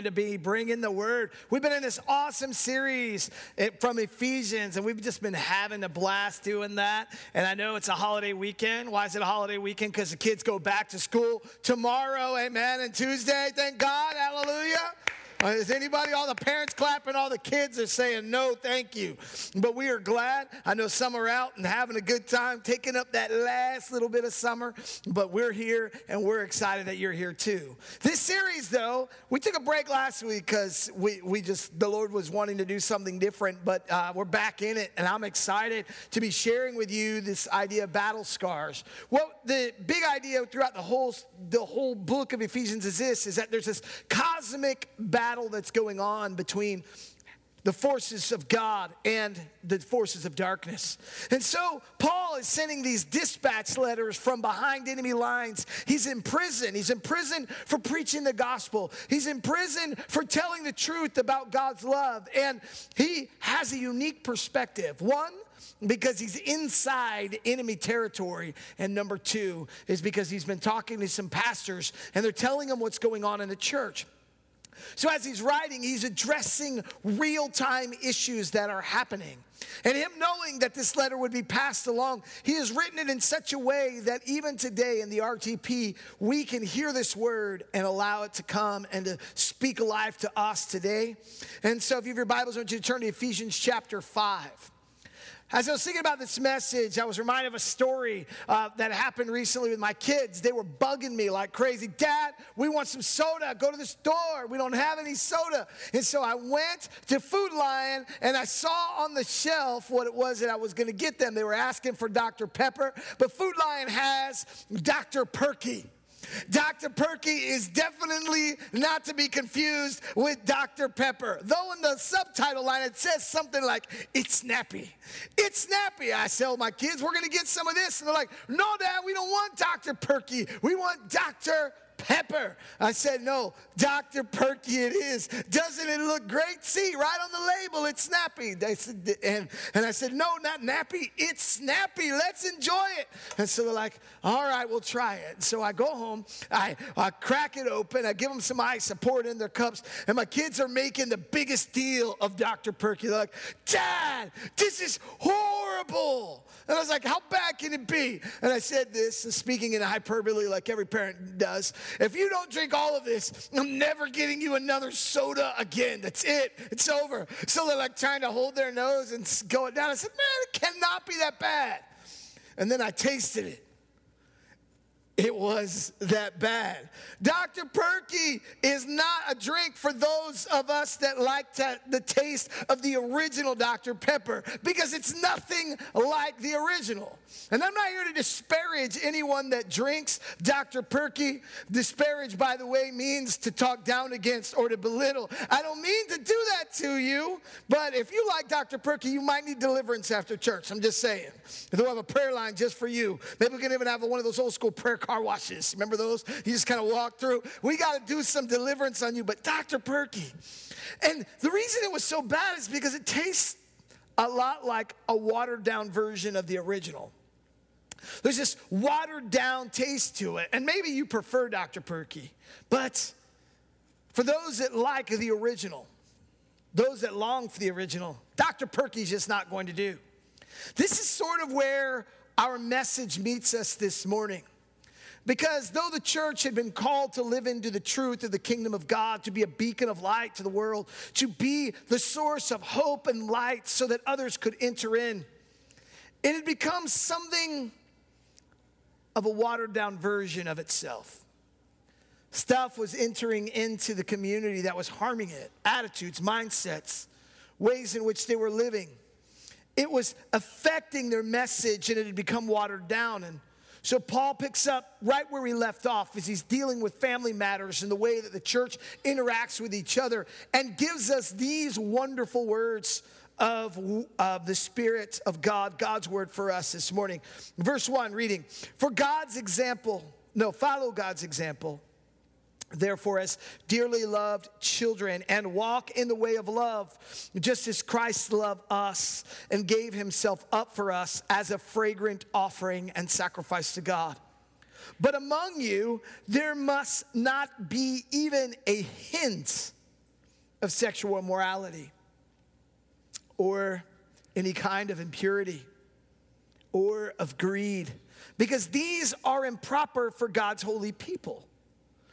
to be bringing the word. We've been in this awesome series eh, from Ephesians, and we've just been having a blast doing that. And I know it's a holiday weekend. Why is it a holiday weekend? Because the kids go back to school tomorrow, amen, and Tuesday. Thank God, hallelujah. Uh, is anybody, all the parents clapping, all the kids are saying no, thank you. But we are glad. I know some are out and having a good time, taking up that last little bit of summer. But we're here and we're excited that you're here too. This series, though, we took a break last week because we, we just, the Lord was wanting to do something different. But uh, we're back in it and I'm excited to be sharing with you this idea of battle scars. Well, the big idea throughout the whole, the whole book of Ephesians is this, is that there's this cosmic battle battle that's going on between the forces of God and the forces of darkness. And so Paul is sending these dispatch letters from behind enemy lines. He's in prison. He's in prison for preaching the gospel. He's in prison for telling the truth about God's love. And he has a unique perspective. One, because he's inside enemy territory. And number two is because he's been talking to some pastors and they're telling him what's going on in the church. So, as he's writing, he's addressing real time issues that are happening. And him knowing that this letter would be passed along, he has written it in such a way that even today in the RTP, we can hear this word and allow it to come and to speak alive to us today. And so, if you have your Bibles, I want you to turn to Ephesians chapter 5. As I was thinking about this message, I was reminded of a story uh, that happened recently with my kids. They were bugging me like crazy. Dad, we want some soda. Go to the store. We don't have any soda. And so I went to Food Lion and I saw on the shelf what it was that I was going to get them. They were asking for Dr. Pepper, but Food Lion has Dr. Perky. Dr. Perky is definitely not to be confused with Dr. Pepper. Though in the subtitle line it says something like, it's snappy. It's snappy. I tell my kids, we're going to get some of this. And they're like, no, Dad, we don't want Dr. Perky. We want Dr. Pepper. I said, No, Dr. Perky it is. Doesn't it look great? See, right on the label, it's snappy. They said, and, and I said, No, not nappy, it's snappy. Let's enjoy it. And so they're like, All right, we'll try it. So I go home, I, I crack it open, I give them some ice, I pour it in their cups, and my kids are making the biggest deal of Dr. Perky. They're like, Dad, this is horrible. And I was like, How bad can it be? And I said this, speaking in hyperbole like every parent does. If you don't drink all of this, I'm never getting you another soda again. That's it. It's over. So they're like trying to hold their nose and go down. I said, Man, it cannot be that bad. And then I tasted it. It was that bad. Dr. Perky is not a drink for those of us that like to, the taste of the original Dr. Pepper because it's nothing like the original. And I'm not here to disparage anyone that drinks Dr. Perky. Disparage, by the way, means to talk down against or to belittle. I don't mean to do that to you, but if you like Dr. Perky, you might need deliverance after church. I'm just saying. We'll have a prayer line just for you. Maybe we can even have one of those old school prayer car washes. Remember those? You just kind of walk through. We got to do some deliverance on you. But Dr. Perky, and the reason it was so bad is because it tastes a lot like a watered down version of the original. There's this watered down taste to it. And maybe you prefer Dr. Perky, but for those that like the original, those that long for the original, Dr. Perky's just not going to do. This is sort of where our message meets us this morning. Because though the church had been called to live into the truth of the kingdom of God, to be a beacon of light to the world, to be the source of hope and light so that others could enter in, it had become something of a watered down version of itself. Stuff was entering into the community that was harming it attitudes, mindsets, ways in which they were living. It was affecting their message and it had become watered down. And so Paul picks up right where he left off as he's dealing with family matters and the way that the church interacts with each other and gives us these wonderful words of, of the Spirit of God, God's word for us this morning. Verse 1, reading, For God's example, no, follow God's example Therefore, as dearly loved children, and walk in the way of love, just as Christ loved us and gave himself up for us as a fragrant offering and sacrifice to God. But among you, there must not be even a hint of sexual immorality or any kind of impurity or of greed, because these are improper for God's holy people.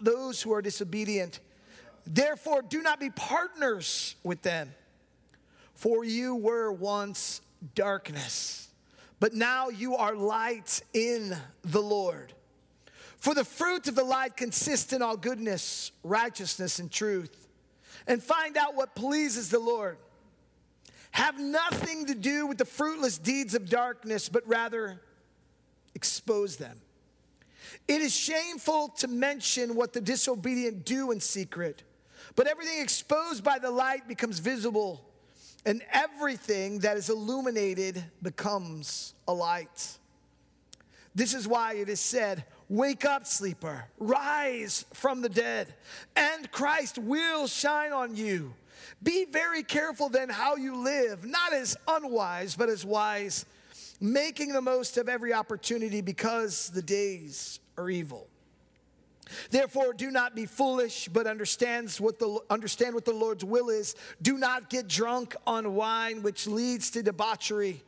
those who are disobedient. Therefore, do not be partners with them, for you were once darkness, but now you are light in the Lord. For the fruit of the light consists in all goodness, righteousness, and truth. And find out what pleases the Lord have nothing to do with the fruitless deeds of darkness, but rather expose them. It is shameful to mention what the disobedient do in secret, but everything exposed by the light becomes visible, and everything that is illuminated becomes a light. This is why it is said, Wake up, sleeper, rise from the dead, and Christ will shine on you. Be very careful then how you live, not as unwise, but as wise, making the most of every opportunity because the days are evil. Therefore, do not be foolish, but understands what the, understand what the Lord's will is. Do not get drunk on wine, which leads to debauchery.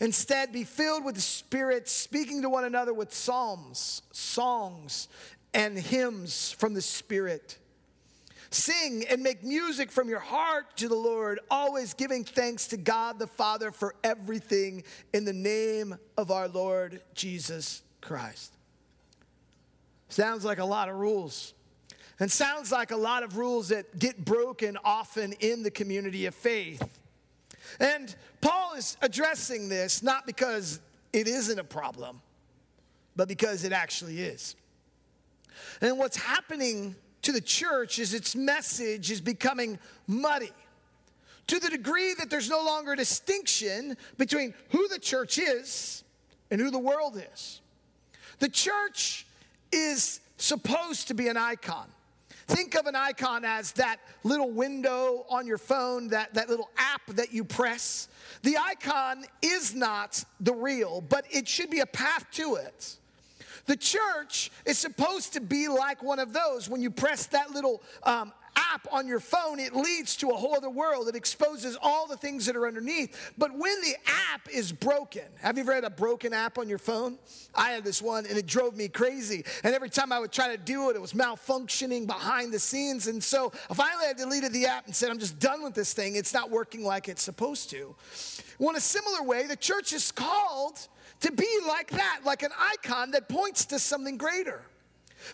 Instead, be filled with the Spirit, speaking to one another with psalms, songs, and hymns from the Spirit Sing and make music from your heart to the Lord, always giving thanks to God the Father for everything in the name of our Lord Jesus Christ. Sounds like a lot of rules. And sounds like a lot of rules that get broken often in the community of faith. And Paul is addressing this not because it isn't a problem, but because it actually is. And what's happening to the church is its message is becoming muddy to the degree that there's no longer a distinction between who the church is and who the world is. The church is supposed to be an icon. Think of an icon as that little window on your phone, that, that little app that you press. The icon is not the real, but it should be a path to it. The church is supposed to be like one of those. When you press that little um, app on your phone, it leads to a whole other world. It exposes all the things that are underneath. But when the app is broken, have you ever had a broken app on your phone? I had this one and it drove me crazy. And every time I would try to do it, it was malfunctioning behind the scenes. And so finally I deleted the app and said, I'm just done with this thing. It's not working like it's supposed to. Well, in a similar way, the church is called to be like that, like an icon that points to something greater.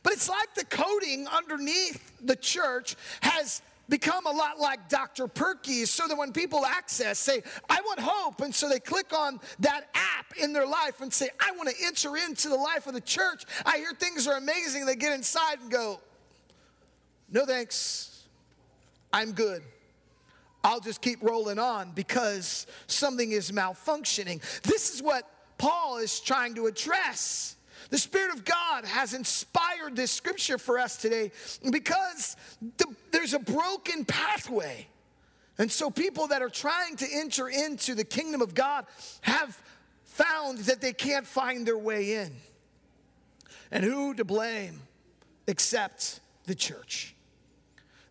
But it's like the coating underneath the church has become a lot like Dr. Perky's so that when people access, say, I want hope. And so they click on that app in their life and say, I want to enter into the life of the church. I hear things are amazing. They get inside and go, No thanks. I'm good. I'll just keep rolling on because something is malfunctioning. This is what Paul is trying to address. The Spirit of God has inspired this scripture for us today because the, there's a broken pathway. And so, people that are trying to enter into the kingdom of God have found that they can't find their way in. And who to blame except the church?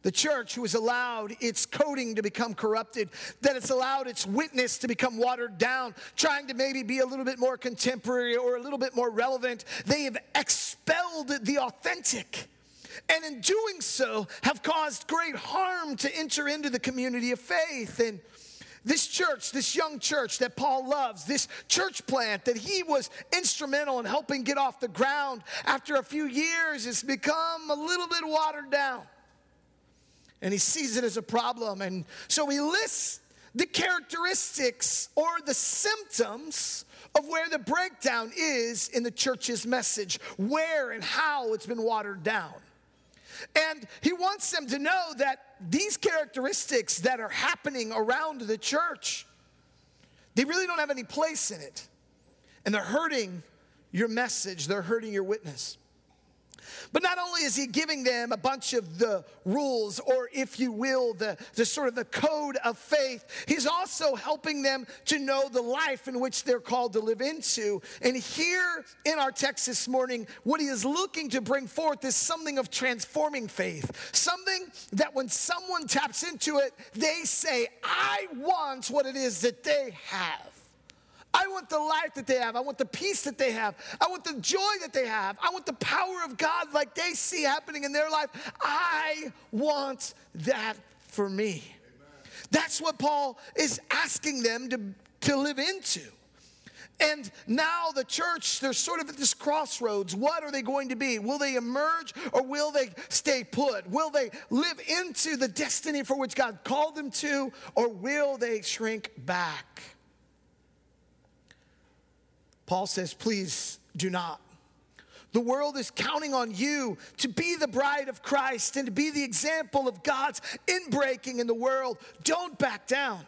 The church who has allowed its coding to become corrupted, that it's allowed its witness to become watered down, trying to maybe be a little bit more contemporary or a little bit more relevant. They have expelled the authentic. And in doing so, have caused great harm to enter into the community of faith. And this church, this young church that Paul loves, this church plant that he was instrumental in helping get off the ground after a few years has become a little bit watered down and he sees it as a problem. And so he lists the characteristics or the symptoms of where the breakdown is in the church's message, where and how it's been watered down. And he wants them to know that these characteristics that are happening around the church, they really don't have any place in it. And they're hurting your message, they're hurting your witness. But not only is he giving them a bunch of the rules, or if you will, the, the sort of the code of faith, he's also helping them to know the life in which they're called to live into. And here in our text this morning, what he is looking to bring forth is something of transforming faith. Something that when someone taps into it, they say, I want what it is that they have. I want the life that they have. I want the peace that they have. I want the joy that they have. I want the power of God like they see happening in their life. I want that for me. Amen. That's what Paul is asking them to, to live into. And now the church, they're sort of at this crossroads. What are they going to be? Will they emerge or will they stay put? Will they live into the destiny for which God called them to or will they shrink back? Paul says, please do not. The world is counting on you to be the bride of Christ and to be the example of God's inbreaking in the world. Don't back down.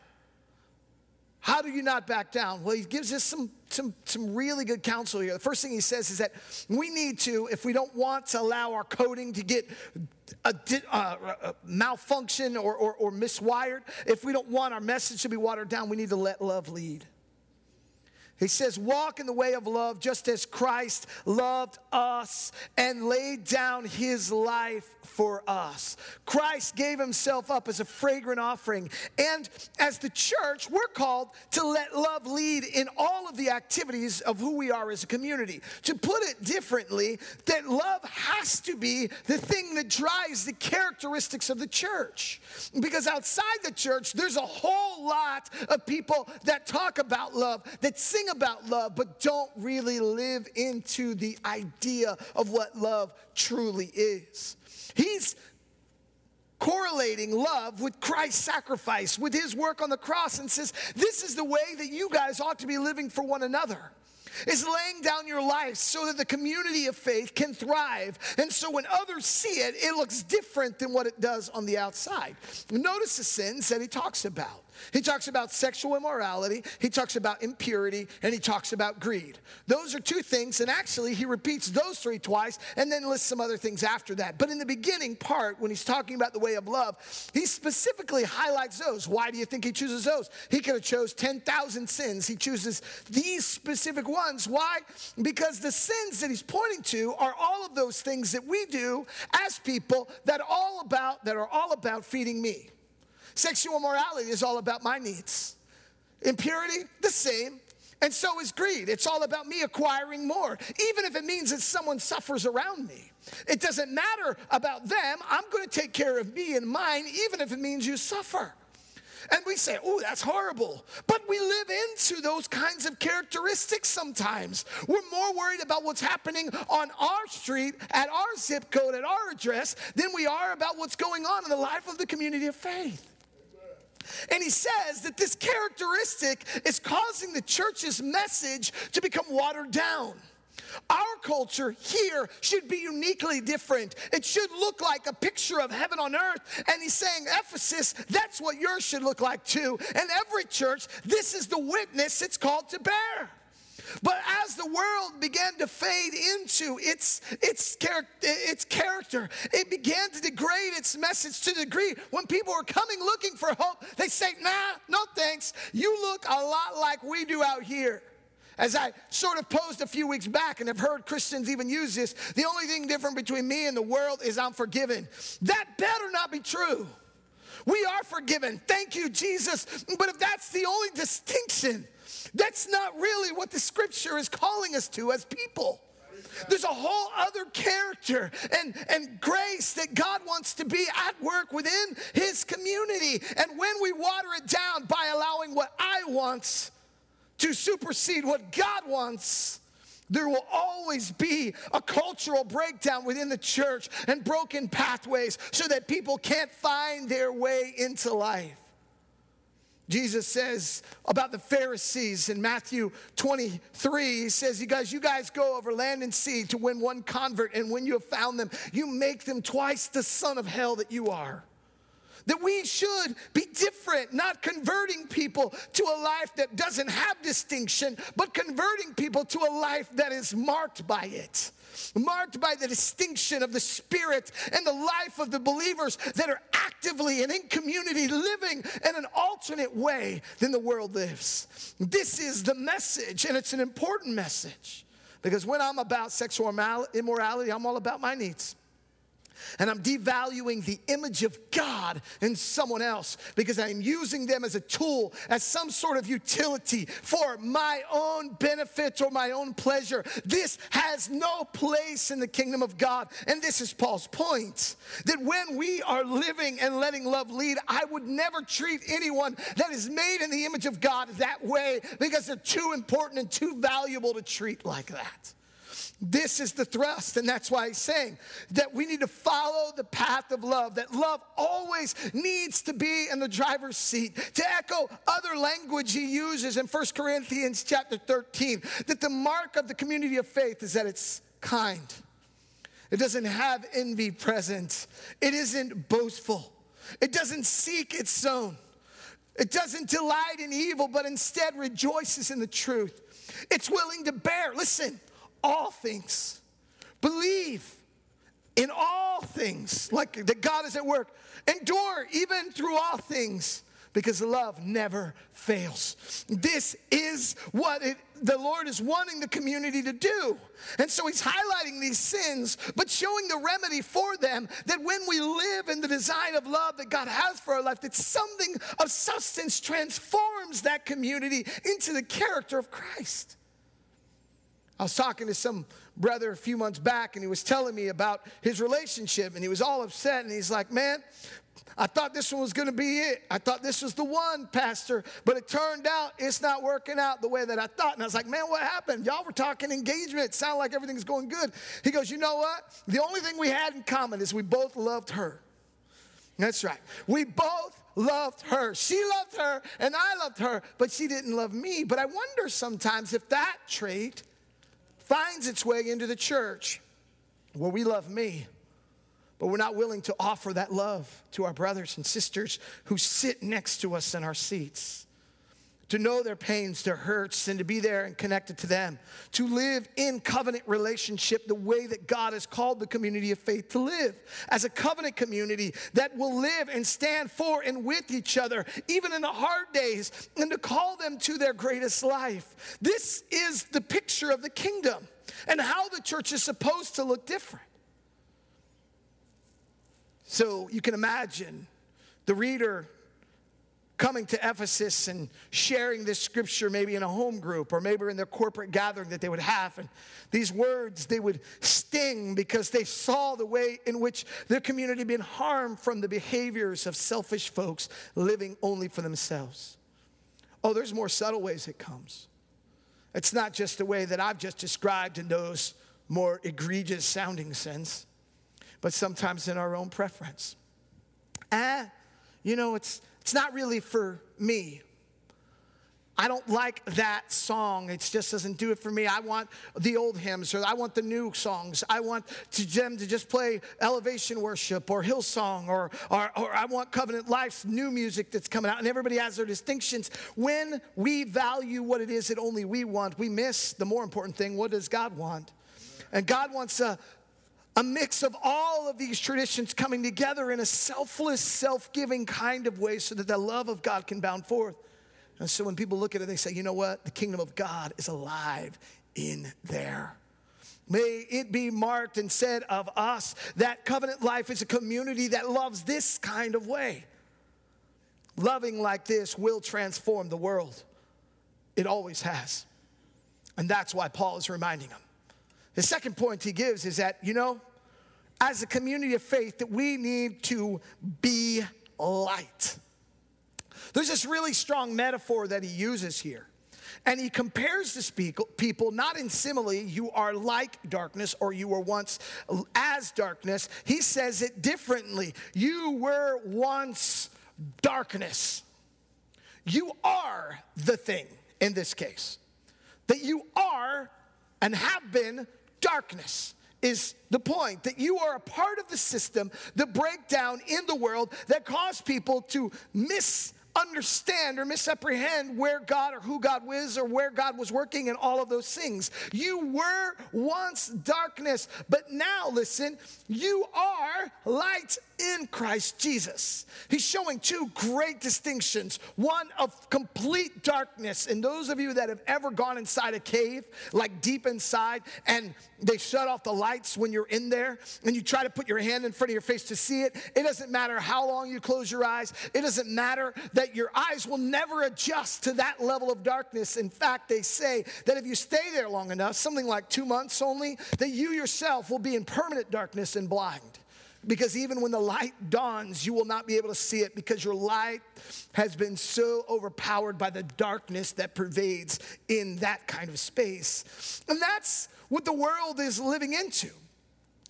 How do you not back down? Well, he gives us some, some, some really good counsel here. The first thing he says is that we need to, if we don't want to allow our coding to get a, uh, a malfunction or, or, or miswired, if we don't want our message to be watered down, we need to let love lead. He says, Walk in the way of love just as Christ loved us and laid down his life for us. Christ gave himself up as a fragrant offering. And as the church, we're called to let love lead in all of the activities of who we are as a community. To put it differently, that love has to be the thing that drives the characteristics of the church. Because outside the church, there's a whole lot of people that talk about love, that sing about love, but don't really live into the idea of what love truly is. He's correlating love with Christ's sacrifice, with his work on the cross, and says, This is the way that you guys ought to be living for one another is laying down your life so that the community of faith can thrive. And so when others see it, it looks different than what it does on the outside. Notice the sins that he talks about. He talks about sexual immorality, he talks about impurity, and he talks about greed. Those are two things, and actually, he repeats those three twice and then lists some other things after that. But in the beginning part, when he's talking about the way of love, he specifically highlights those. Why do you think he chooses those? He could have chose 10,000 sins. He chooses these specific ones. Why? Because the sins that he's pointing to are all of those things that we do as people that all about that are all about feeding me. Sexual morality is all about my needs. Impurity, the same. And so is greed. It's all about me acquiring more, even if it means that someone suffers around me. It doesn't matter about them. I'm going to take care of me and mine, even if it means you suffer. And we say, oh, that's horrible. But we live into those kinds of characteristics sometimes. We're more worried about what's happening on our street, at our zip code, at our address, than we are about what's going on in the life of the community of faith. And he says that this characteristic is causing the church's message to become watered down. Our culture here should be uniquely different. It should look like a picture of heaven on earth. And he's saying, Ephesus, that's what yours should look like too. And every church, this is the witness it's called to bear. But as the world began to fade into its, its, char- its character, it began to degrade its message to the degree when people were coming looking for hope, they say, nah, no thanks. You look a lot like we do out here. As I sort of posed a few weeks back and have heard Christians even use this, the only thing different between me and the world is I'm forgiven. That better not be true. We are forgiven. Thank you, Jesus. But if that's the only distinction, that's not really what the scripture is calling us to as people. There's a whole other character and, and grace that God wants to be at work within his community. And when we water it down by allowing what I want to supersede what God wants, there will always be a cultural breakdown within the church and broken pathways so that people can't find their way into life. Jesus says about the Pharisees in Matthew 23, he says, You guys, you guys go over land and sea to win one convert, and when you have found them, you make them twice the son of hell that you are. That we should be different, not converting people to a life that doesn't have distinction, but converting people to a life that is marked by it marked by the distinction of the Spirit and the life of the believers that are actively and in community living in an alternate way than the world lives. This is the message, and it's an important message because when I'm about sexual immorality, I'm all about my needs and I'm devaluing the image of God in someone else because I'm using them as a tool, as some sort of utility for my own benefit or my own pleasure. This has no place in the kingdom of God. And this is Paul's point that when we are living and letting love lead, I would never treat anyone that is made in the image of God that way because they're too important and too valuable to treat like that. This is the thrust, and that's why he's saying that we need to follow the path of love, that love always needs to be in the driver's seat. To echo other language he uses in 1 Corinthians chapter 13, that the mark of the community of faith is that it's kind. It doesn't have envy present. It isn't boastful. It doesn't seek its own. It doesn't delight in evil, but instead rejoices in the truth. It's willing to bear. Listen, all things. Believe in all things, like that God is at work. Endure even through all things because love never fails. This is what it, the Lord is wanting the community to do. And so he's highlighting these sins, but showing the remedy for them that when we live in the design of love that God has for our life, that something of substance transforms that community into the character of Christ. I was talking to some brother a few months back, and he was telling me about his relationship, and he was all upset, and he's like, Man, I thought this one was gonna be it. I thought this was the one, Pastor, but it turned out it's not working out the way that I thought. And I was like, Man, what happened? Y'all were talking engagement. It sounded like everything's going good. He goes, You know what? The only thing we had in common is we both loved her. That's right. We both loved her. She loved her, and I loved her, but she didn't love me. But I wonder sometimes if that trait finds its way into the church where we love me, but we're not willing to offer that love to our brothers and sisters who sit next to us in our seats. To know their pains, their hurts, and to be there and connected to them. To live in covenant relationship the way that God has called the community of faith to live. As a covenant community that will live and stand for and with each other, even in the hard days, and to call them to their greatest life. This is the picture of the kingdom and how the church is supposed to look different. So you can imagine the reader coming to Ephesus and sharing this scripture maybe in a home group or maybe in their corporate gathering that they would have. And these words, they would sting because they saw the way in which their community had been harmed from the behaviors of selfish folks living only for themselves. Oh, there's more subtle ways it comes. It's not just the way that I've just described in those more egregious sounding sense, but sometimes in our own preference. Ah, you know, it's, it's not really for me. I don't like that song. It just doesn't do it for me. I want the old hymns or I want the new songs. I want to, them to just play elevation worship or Hillsong or, or, or I want Covenant Life's new music that's coming out. And everybody has their distinctions. When we value what it is that only we want, we miss the more important thing what does God want? And God wants a, a mix of all of these traditions coming together in a selfless, self giving kind of way so that the love of God can bound forth. And so when people look at it, they say, you know what? The kingdom of God is alive in there. May it be marked and said of us that covenant life is a community that loves this kind of way. Loving like this will transform the world. It always has. And that's why Paul is reminding them. The second point he gives is that, you know, as a community of faith, that we need to be light. There's this really strong metaphor that he uses here. And he compares this people not in simile, you are like darkness or you were once as darkness. He says it differently. You were once darkness. you are the thing in this case. That you are and have been darkness is the point that you are a part of the system, the breakdown in the world that caused people to miss understand or misapprehend where God or who God was or where God was working and all of those things. You were once darkness, but now listen, you are light in Christ Jesus. He's showing two great distinctions one of complete darkness. And those of you that have ever gone inside a cave, like deep inside, and they shut off the lights when you're in there, and you try to put your hand in front of your face to see it, it doesn't matter how long you close your eyes, it doesn't matter that your eyes will never adjust to that level of darkness. In fact, they say that if you stay there long enough, something like two months only, that you yourself will be in permanent darkness and blind. Because even when the light dawns, you will not be able to see it because your light has been so overpowered by the darkness that pervades in that kind of space. And that's what the world is living into.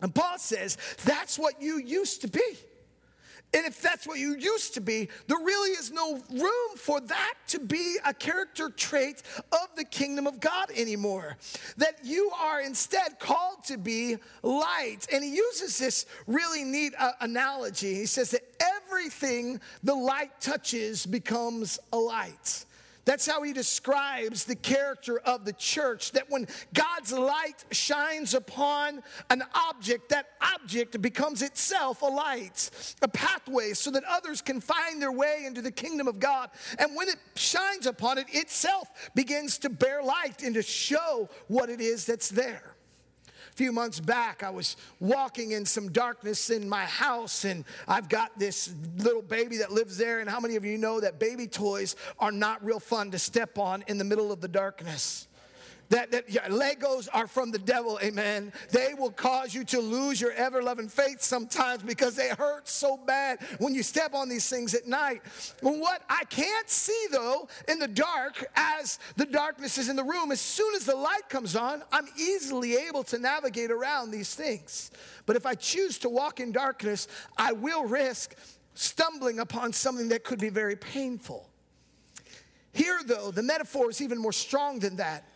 And Paul says that's what you used to be. And if that's what you used to be, there really is no room for that to be a character trait of the kingdom of God anymore. That you are instead called to be light. And he uses this really neat uh, analogy. He says that everything the light touches becomes a light. That's how he describes the character of the church. That when God's light shines upon an object, that object becomes itself a light, a pathway, so that others can find their way into the kingdom of God. And when it shines upon it, itself begins to bear light and to show what it is that's there few months back, I was walking in some darkness in my house, and I've got this little baby that lives there. And how many of you know that baby toys are not real fun to step on in the middle of the darkness? That, that yeah, Legos are from the devil, amen. They will cause you to lose your ever loving faith sometimes because they hurt so bad when you step on these things at night. What I can't see though in the dark, as the darkness is in the room, as soon as the light comes on, I'm easily able to navigate around these things. But if I choose to walk in darkness, I will risk stumbling upon something that could be very painful. Here, though, the metaphor is even more strong than that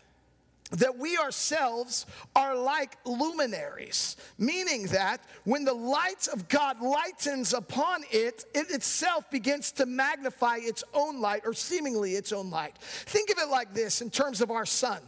that we ourselves are like luminaries, meaning that when the light of God lightens upon it, it itself begins to magnify its own light or seemingly its own light. Think of it like this in terms of our sun.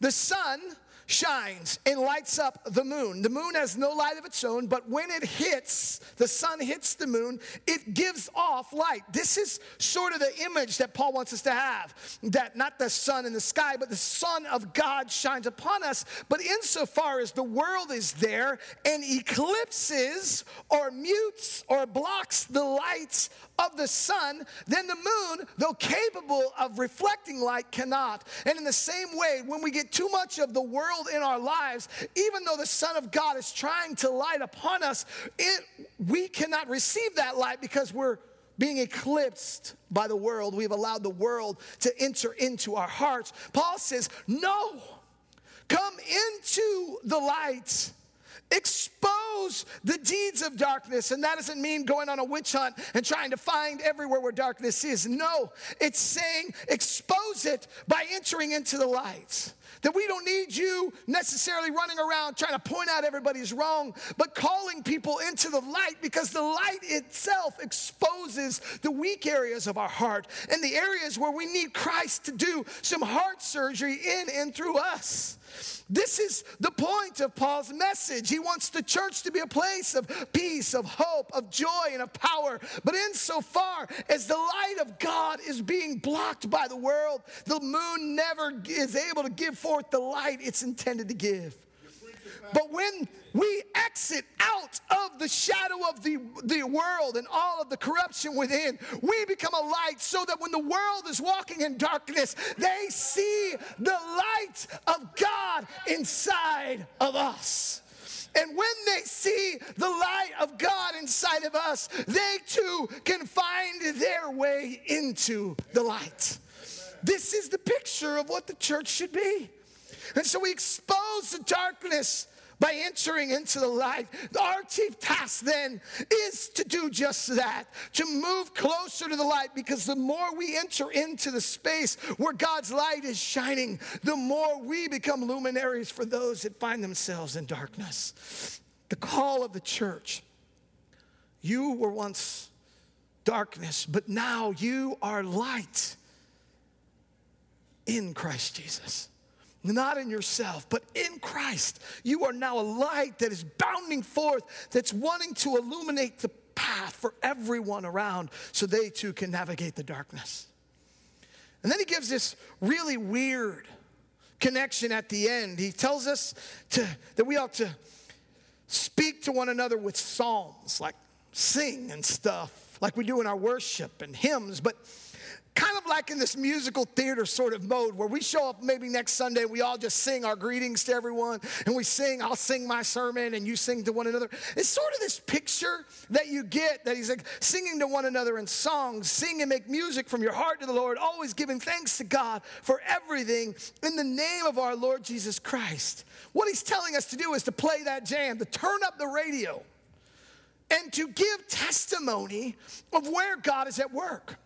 The sun shines and lights up the moon. The moon has no light of its own, but when it hits, the sun hits the moon, it gives off light. This is sort of the image that Paul wants us to have that not the sun in the sky, but the Son of God shines upon us. But insofar as the world is there and eclipses or mutes or blocks the lights of the sun, then the moon, though capable of reflecting light, cannot. And in the same way, when we get too much of the world in our lives, even though the Son of God is trying to light upon us, it, we cannot receive that light because we're being eclipsed by the world. We've allowed the world to enter into our hearts. Paul says, No, come into the light expose the deeds of darkness. And that doesn't mean going on a witch hunt and trying to find everywhere where darkness is. No, it's saying expose it by entering into the light. That we don't need you necessarily running around trying to point out everybody's wrong, but calling people into the light because the light itself exposes the weak areas of our heart and the areas where we need Christ to do some heart surgery in and through us. This is the point of Paul's message. He wants the church to be a place of peace, of hope, of joy, and of power. But insofar as the light of God is being blocked by the world, the moon never is able to give forth the light it's intended to give. But when we exit the shadow of the, the world and all of the corruption within, we become a light so that when the world is walking in darkness, they see the light of God inside of us. And when they see the light of God inside of us, they too can find their way into the light. This is the picture of what the church should be. And so we expose the darkness by entering into the light. Our chief task then is to do just that, to move closer to the light, because the more we enter into the space where God's light is shining, the more we become luminaries for those that find themselves in darkness. The call of the church. You were once darkness, but now you are light in Christ Jesus not in yourself, but in Christ. You are now a light that is bounding forth, that's wanting to illuminate the path for everyone around so they too can navigate the darkness. And then he gives this really weird connection at the end. He tells us to, that we ought to speak to one another with psalms, like sing and stuff, like we do in our worship and hymns, but kind of like in this musical theater sort of mode where we show up maybe next Sunday, we all just sing our greetings to everyone, and we sing, I'll sing my sermon, and you sing to one another. It's sort of this picture that you get that he's like singing to one another in songs, sing and make music from your heart to the Lord, always giving thanks to God for everything in the name of our Lord Jesus Christ. What he's telling us to do is to play that jam, to turn up the radio, and to give testimony of where God is at work.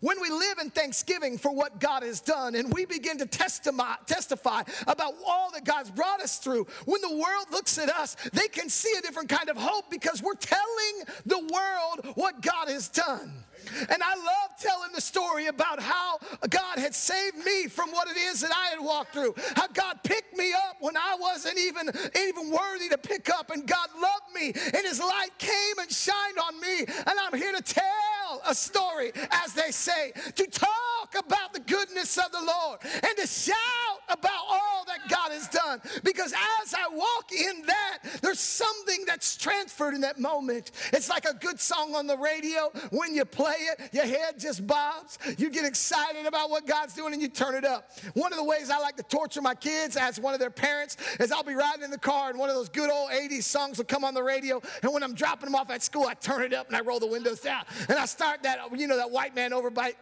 When we live in thanksgiving for what God has done and we begin to testify, testify about all that God's brought us through, when the world looks at us, they can see a different kind of hope because we're telling the world what God has done. And I love telling the story about how God had saved me from what it is that I had walked through. How God picked me up when I wasn't even, even worthy to pick up. And God loved me. And His light came and shined on me. And I'm here to tell a story, as they say, to talk about the goodness of the Lord and to shout about all that God has done. Because as I walk in that, there's something that's transferred in that moment. It's like a good song on the radio. When you play it, your head just bobs. You get excited about what God's doing and you turn it up. One of the ways I like to torture my kids as one of their parents is I'll be riding in the car and one of those good old 80s songs will come on the radio. And when I'm dropping them off at school, I turn it up and I roll the windows down. And I start that, you know, that white man overbite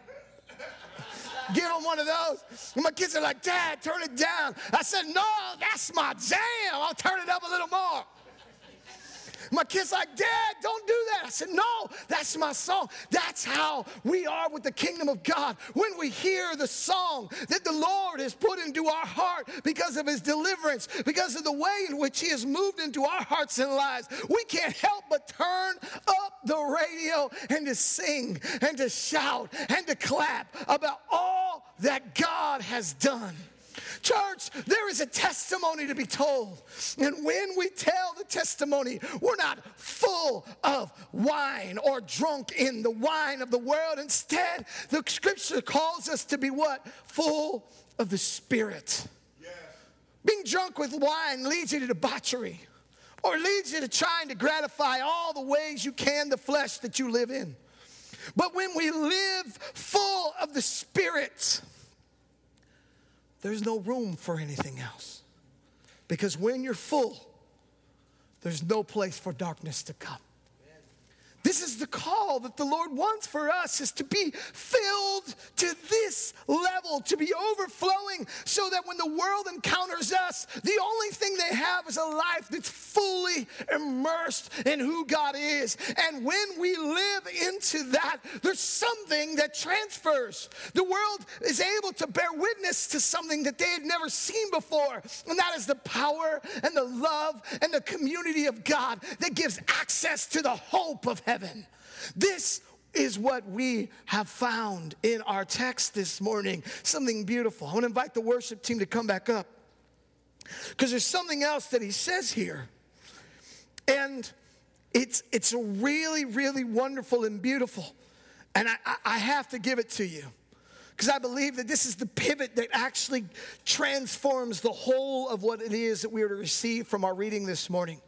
give them one of those. And my kids are like, Dad, turn it down. I said, No, that's my jam. I'll turn it up a little more. My kid's like, Dad, don't do that. I said, No, that's my song. That's how we are with the kingdom of God. When we hear the song that the Lord has put into our heart because of his deliverance, because of the way in which he has moved into our hearts and lives, we can't help but turn up the radio and to sing and to shout and to clap about all that God has done. Church, there is a testimony to be told. And when we tell the testimony, we're not full of wine or drunk in the wine of the world. Instead, the scripture calls us to be what? Full of the Spirit. Yes. Being drunk with wine leads you to debauchery or leads you to trying to gratify all the ways you can the flesh that you live in. But when we live full of the Spirit, there's no room for anything else. Because when you're full, there's no place for darkness to come. This is the call that the Lord wants for us is to be filled to this level, to be overflowing so that when the world encounters us, the only thing they have is a life that's fully immersed in who God is. And when we live into that, there's something that transfers. The world is able to bear witness to something that they had never seen before, and that is the power and the love and the community of God that gives access to the hope of heaven. This is what we have found in our text this morning. Something beautiful. I want to invite the worship team to come back up because there's something else that he says here. And it's, it's really, really wonderful and beautiful. And I, I have to give it to you because I believe that this is the pivot that actually transforms the whole of what it is that we are to receive from our reading this morning.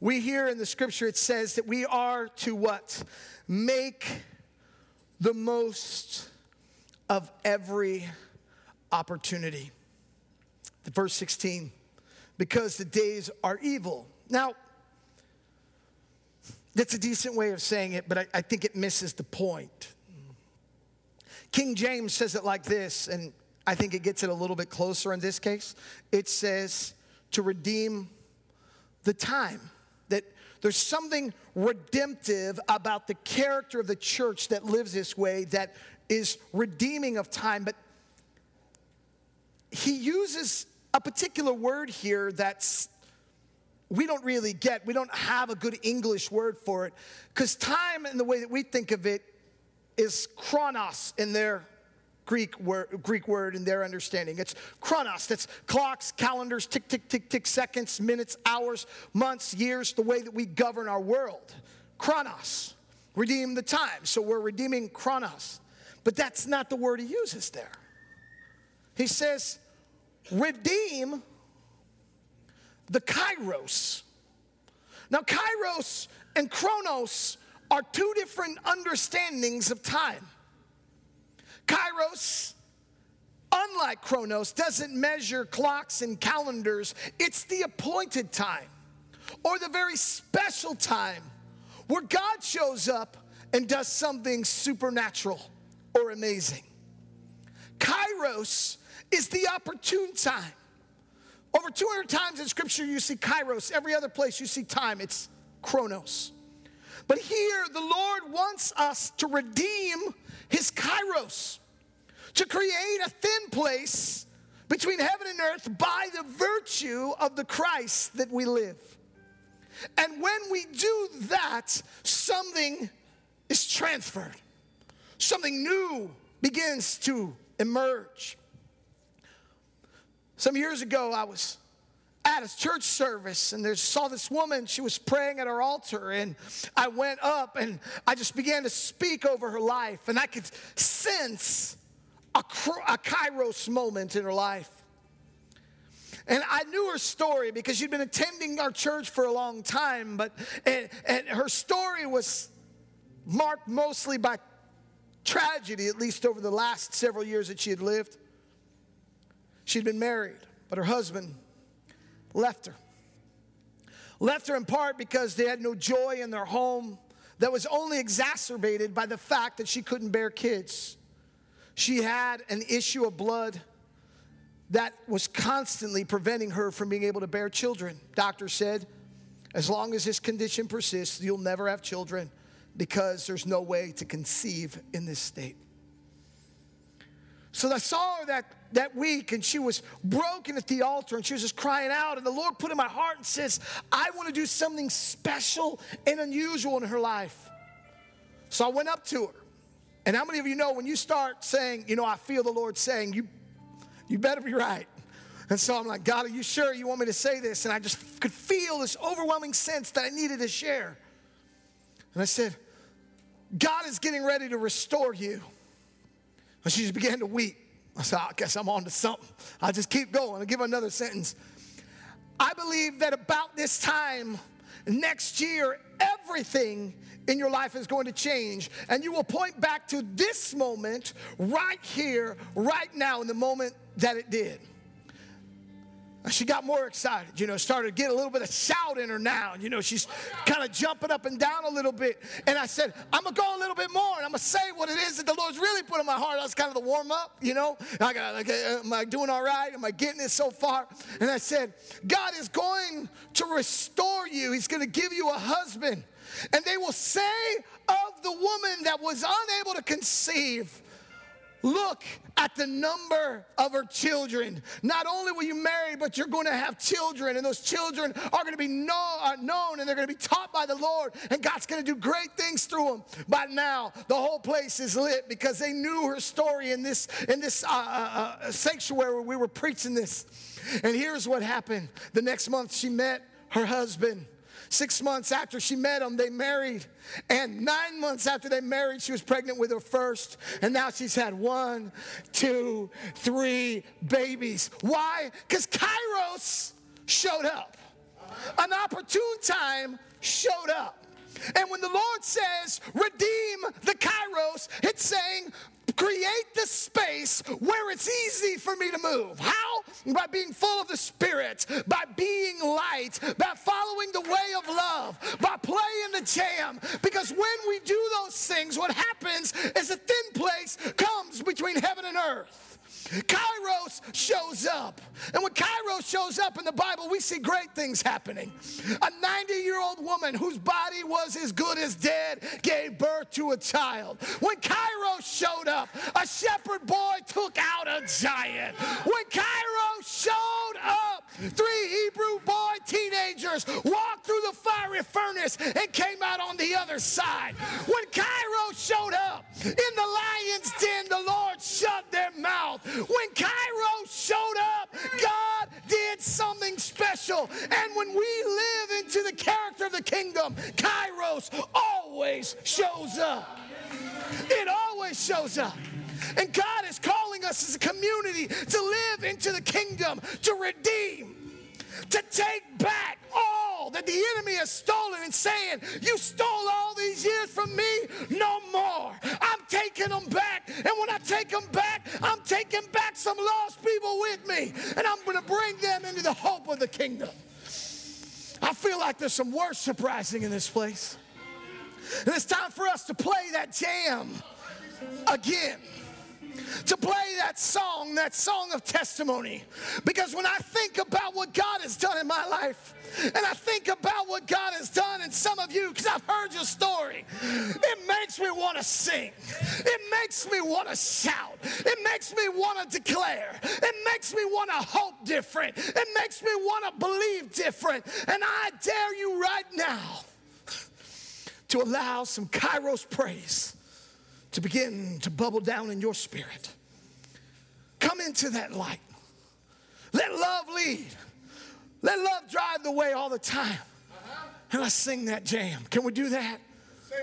We hear in the scripture it says that we are to what? Make the most of every opportunity. Verse 16, because the days are evil. Now, that's a decent way of saying it, but I, I think it misses the point. King James says it like this, and I think it gets it a little bit closer in this case. It says to redeem the time. There's something redemptive about the character of the church that lives this way that is redeeming of time. But he uses a particular word here that's we don't really get. We don't have a good English word for it because time, in the way that we think of it, is chronos in their Greek word, Greek word in their understanding. It's chronos. That's clocks, calendars, tick, tick, tick, tick, seconds, minutes, hours, months, years, the way that we govern our world. Chronos. Redeem the time. So we're redeeming chronos. But that's not the word he uses there. He says, redeem the kairos. Now, kairos and chronos are two different understandings of time. Kairos, unlike chronos, doesn't measure clocks and calendars, it's the appointed time or the very special time where God shows up and does something supernatural or amazing. Kairos is the opportune time. Over 200 times in scripture, you see kairos. Every other place you see time, it's chronos. But here, the Lord wants us to redeem his kairos, to create a thin place between heaven and earth by the virtue of the Christ that we live. And when we do that, something is transferred, something new begins to emerge. Some years ago, I was at a church service and there saw this woman she was praying at her altar and i went up and i just began to speak over her life and i could sense a, a kairos moment in her life and I knew her story because she'd been attending our church for a long time, but and, and her story was marked mostly by tragedy, at least over the last several years that she had lived. She'd been married, but her husband left her. Left her in part because they had no joy in their home that was only exacerbated by the fact that she couldn't bear kids. She had an issue of blood that was constantly preventing her from being able to bear children. Doctor said, as long as this condition persists, you'll never have children because there's no way to conceive in this state. So I saw her that, that week and she was broken at the altar and she was just crying out. And the Lord put in my heart and says, I want to do something special and unusual in her life. So I went up to her. And how many of you know when you start saying, you know, I feel the Lord saying, you, you better be right. And so I'm like, God, are you sure you want me to say this? And I just could feel this overwhelming sense that I needed to share. And I said, God is getting ready to restore you. And she just began to weep. I said, I guess I'm on to something. I'll just keep going. I'll give another sentence. I believe that about this time next year, everything in your life is going to change. And you will point back to this moment right here, right now, in the moment that it did she got more excited, you know, started to get a little bit of shout in her now. You know, she's kind of jumping up and down a little bit. And I said, I'm going to go a little bit more and I'm going to say what it is that the Lord's really put in my heart. That's kind of the warm up, you know. I got, like, uh, am I doing all right? Am I getting it so far? And I said, God is going to restore you, He's going to give you a husband. And they will say of the woman that was unable to conceive, Look at the number of her children. Not only will you marry, but you're going to have children, and those children are going to be know, uh, known and they're going to be taught by the Lord, and God's going to do great things through them. By now, the whole place is lit because they knew her story in this in this uh, uh, uh sanctuary where we were preaching this. And here's what happened: the next month, she met her husband. Six months after she met him, they married. And nine months after they married, she was pregnant with her first. And now she's had one, two, three babies. Why? Because Kairos showed up. An opportune time showed up. And when the Lord says, redeem the Kairos, it's saying, create the space where it's easy for me to move. How? By being full of the Spirit, by being light, by following the way of love, by playing the jam. Because when we do those things, what happens is a thin place comes between heaven and earth. Kairos shows up. And when Kairos shows up in the Bible, we see great things happening. A 90 year old woman whose body was as good as dead gave birth to a child. When Kairos showed up, a shepherd boy took out a giant. When Kairos showed up, three Hebrew boy teenagers walked through the fiery furnace and came out on the other side. When Kairos showed up in the lion's den, the Lord shut their mouth. When Kairos showed up, God did something special. And when we live into the character of the kingdom, Kairos always shows up. It always shows up. And God is calling us as a community to live into the kingdom, to redeem, to take back all that the enemy has stolen and saying, You stole all these years from me, no more. I'm taking them back. And when I take them back, I'm taking back some lost people with me. And I'm going to bring them into the hope of the kingdom. I feel like there's some worship rising in this place. And it's time for us to play that jam again to play that song, that song of testimony. Because when I think about what God has done in my life, and I think about what God has done in some of you, because I've heard your story, it makes me want to sing. It makes me want to shout. It makes me want to declare. It makes me want to hope different. It makes me want to believe different. And I dare you right now to allow some Kairos praise to begin to bubble down in your spirit. Come into that light. Let love lead. Let love drive the way all the time. Uh-huh. And let's sing that jam. Can we do that? Sing.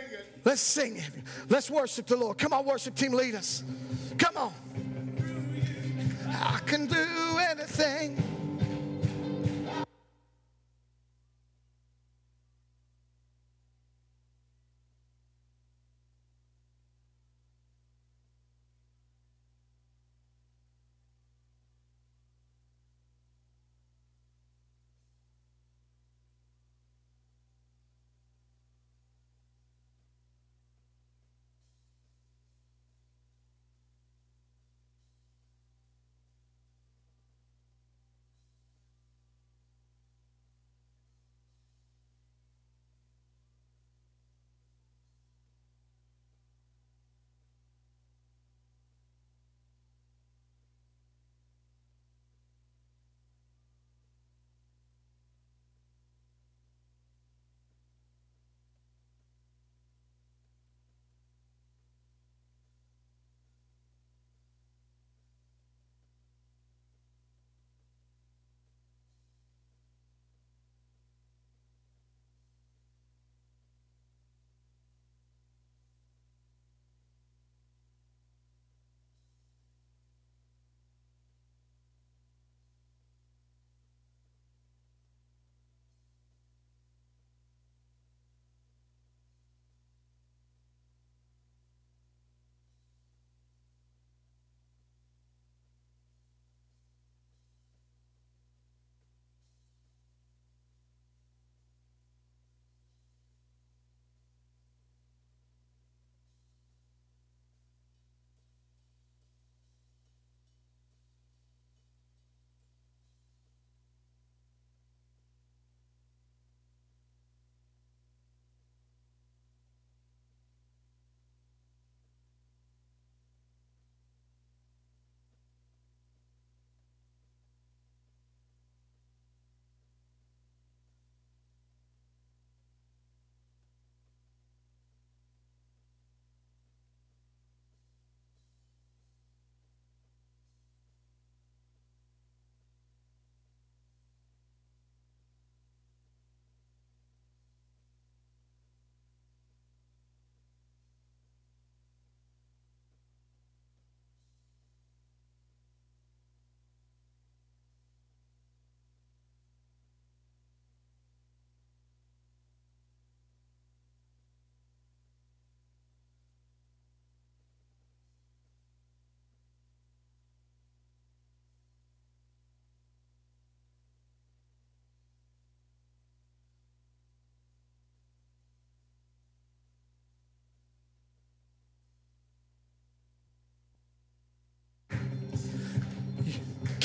Let's sing it. Let's worship the Lord. Come on, worship team, lead us. Come on. I can do anything.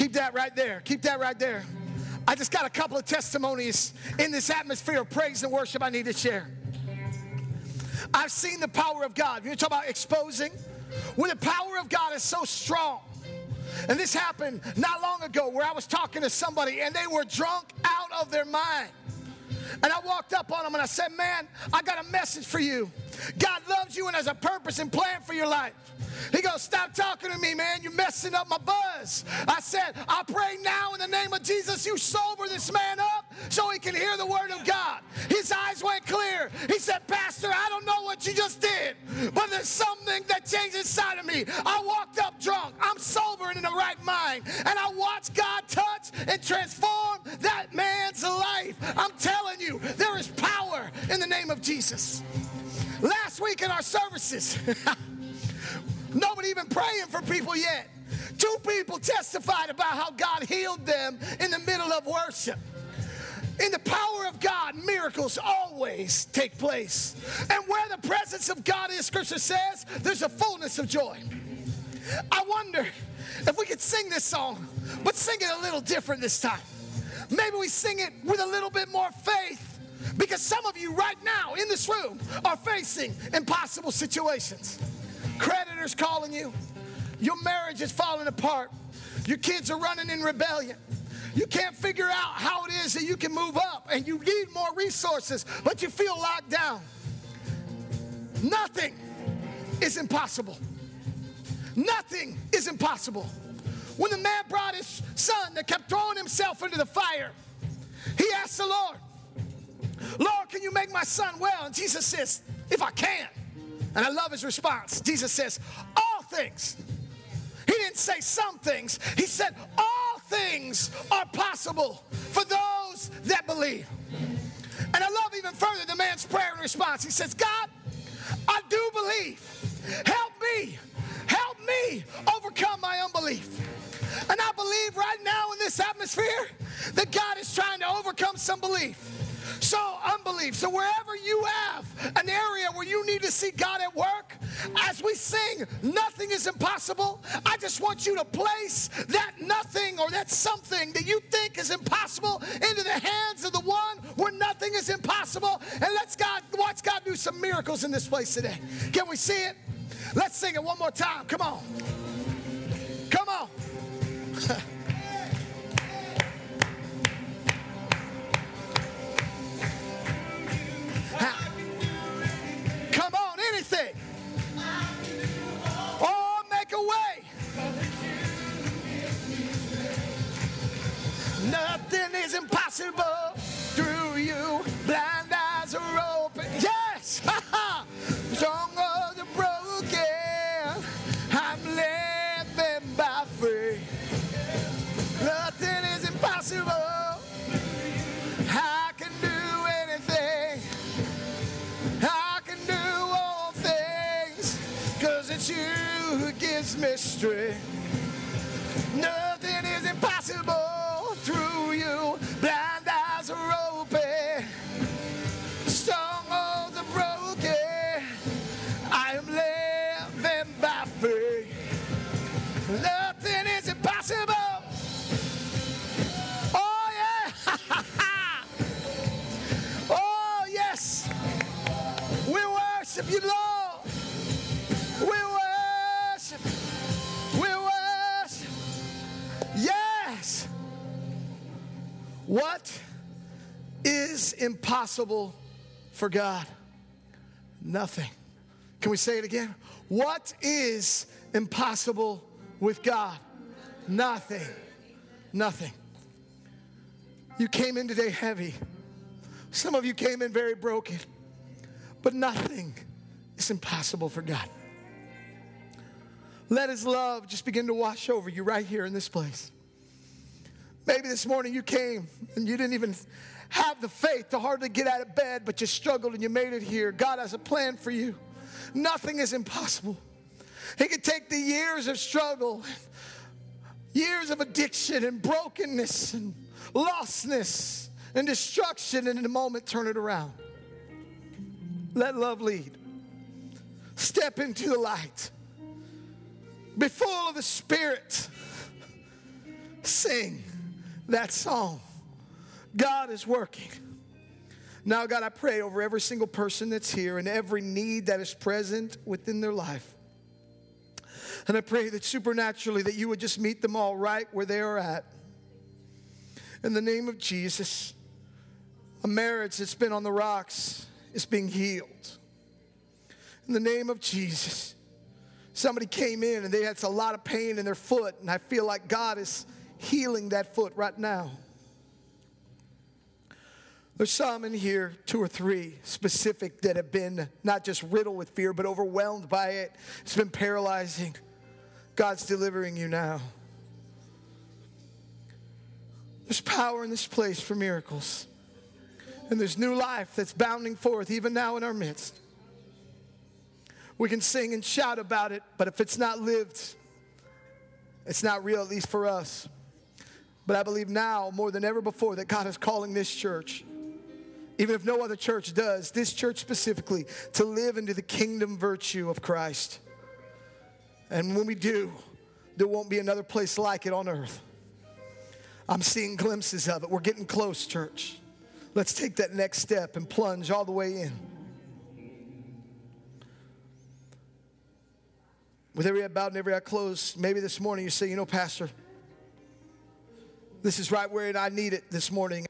Keep that right there. Keep that right there. I just got a couple of testimonies in this atmosphere of praise and worship I need to share. I've seen the power of God. You talk about exposing? When the power of God is so strong, and this happened not long ago where I was talking to somebody and they were drunk out of their mind. And I walked up on him and I said, Man, I got a message for you. God loves you and has a purpose and plan for your life. He goes, Stop talking to me, man. You're messing up my buzz. I said, I pray now in the name of Jesus, you sober this man up so he can hear the word of God. His eyes went clear. He said, Pastor, I don't know what you just did, but there's something that changed inside of me. I walked up drunk. I'm sober and in the right mind. And I watched God touch and transform that man's life. I'm telling you, there is power in the name of Jesus. Last week in our services, Nobody even praying for people yet. Two people testified about how God healed them in the middle of worship. In the power of God, miracles always take place. And where the presence of God is, Scripture says, there's a fullness of joy. I wonder if we could sing this song, but sing it a little different this time. Maybe we sing it with a little bit more faith. Because some of you right now in this room are facing impossible situations creditors calling you, your marriage is falling apart, your kids are running in rebellion. You can't figure out how it is that you can move up and you need more resources, but you feel locked down. Nothing is impossible. Nothing is impossible. When the man brought his son that kept throwing himself into the fire, he asked the Lord, Lord, can you make my son well? And Jesus says, If I can. And I love his response. Jesus says, All things. He didn't say some things, he said, All things are possible for those that believe. And I love even further the man's prayer and response. He says, God, I do believe. Atmosphere that God is trying to overcome some belief. So, unbelief. So, wherever you have an area where you need to see God at work, as we sing, nothing is impossible. I just want you to place that nothing or that something that you think is impossible into the hands of the one where nothing is impossible. And let's God watch God do some miracles in this place today. Can we see it? Let's sing it one more time. Come on. Come on. Oh, make a way. Nothing is impossible through you. Blind mystery. Nothing is impossible for God? Nothing. Can we say it again? What is impossible with God? Nothing. Nothing. You came in today heavy. Some of you came in very broken. But nothing is impossible for God. Let His love just begin to wash over you right here in this place. Maybe this morning you came and you didn't even have the faith to hardly get out of bed, but you struggled and you made it here. God has a plan for you. Nothing is impossible. He can take the years of struggle, years of addiction and brokenness and lostness and destruction, and in a moment turn it around. Let love lead. Step into the light. Be full of the Spirit. sing that song. God is working. Now, God, I pray over every single person that's here and every need that is present within their life. And I pray that supernaturally that you would just meet them all right where they are at. In the name of Jesus, a marriage that's been on the rocks is being healed. In the name of Jesus, somebody came in and they had a lot of pain in their foot, and I feel like God is healing that foot right now. There's some in here, two or three specific, that have been not just riddled with fear, but overwhelmed by it. It's been paralyzing. God's delivering you now. There's power in this place for miracles. And there's new life that's bounding forth even now in our midst. We can sing and shout about it, but if it's not lived, it's not real, at least for us. But I believe now more than ever before that God is calling this church even if no other church does, this church specifically, to live into the kingdom virtue of Christ. And when we do, there won't be another place like it on earth. I'm seeing glimpses of it. We're getting close, church. Let's take that next step and plunge all the way in. With every head bowed and every eye closed, maybe this morning you say, you know, Pastor, this is right where I need it this morning.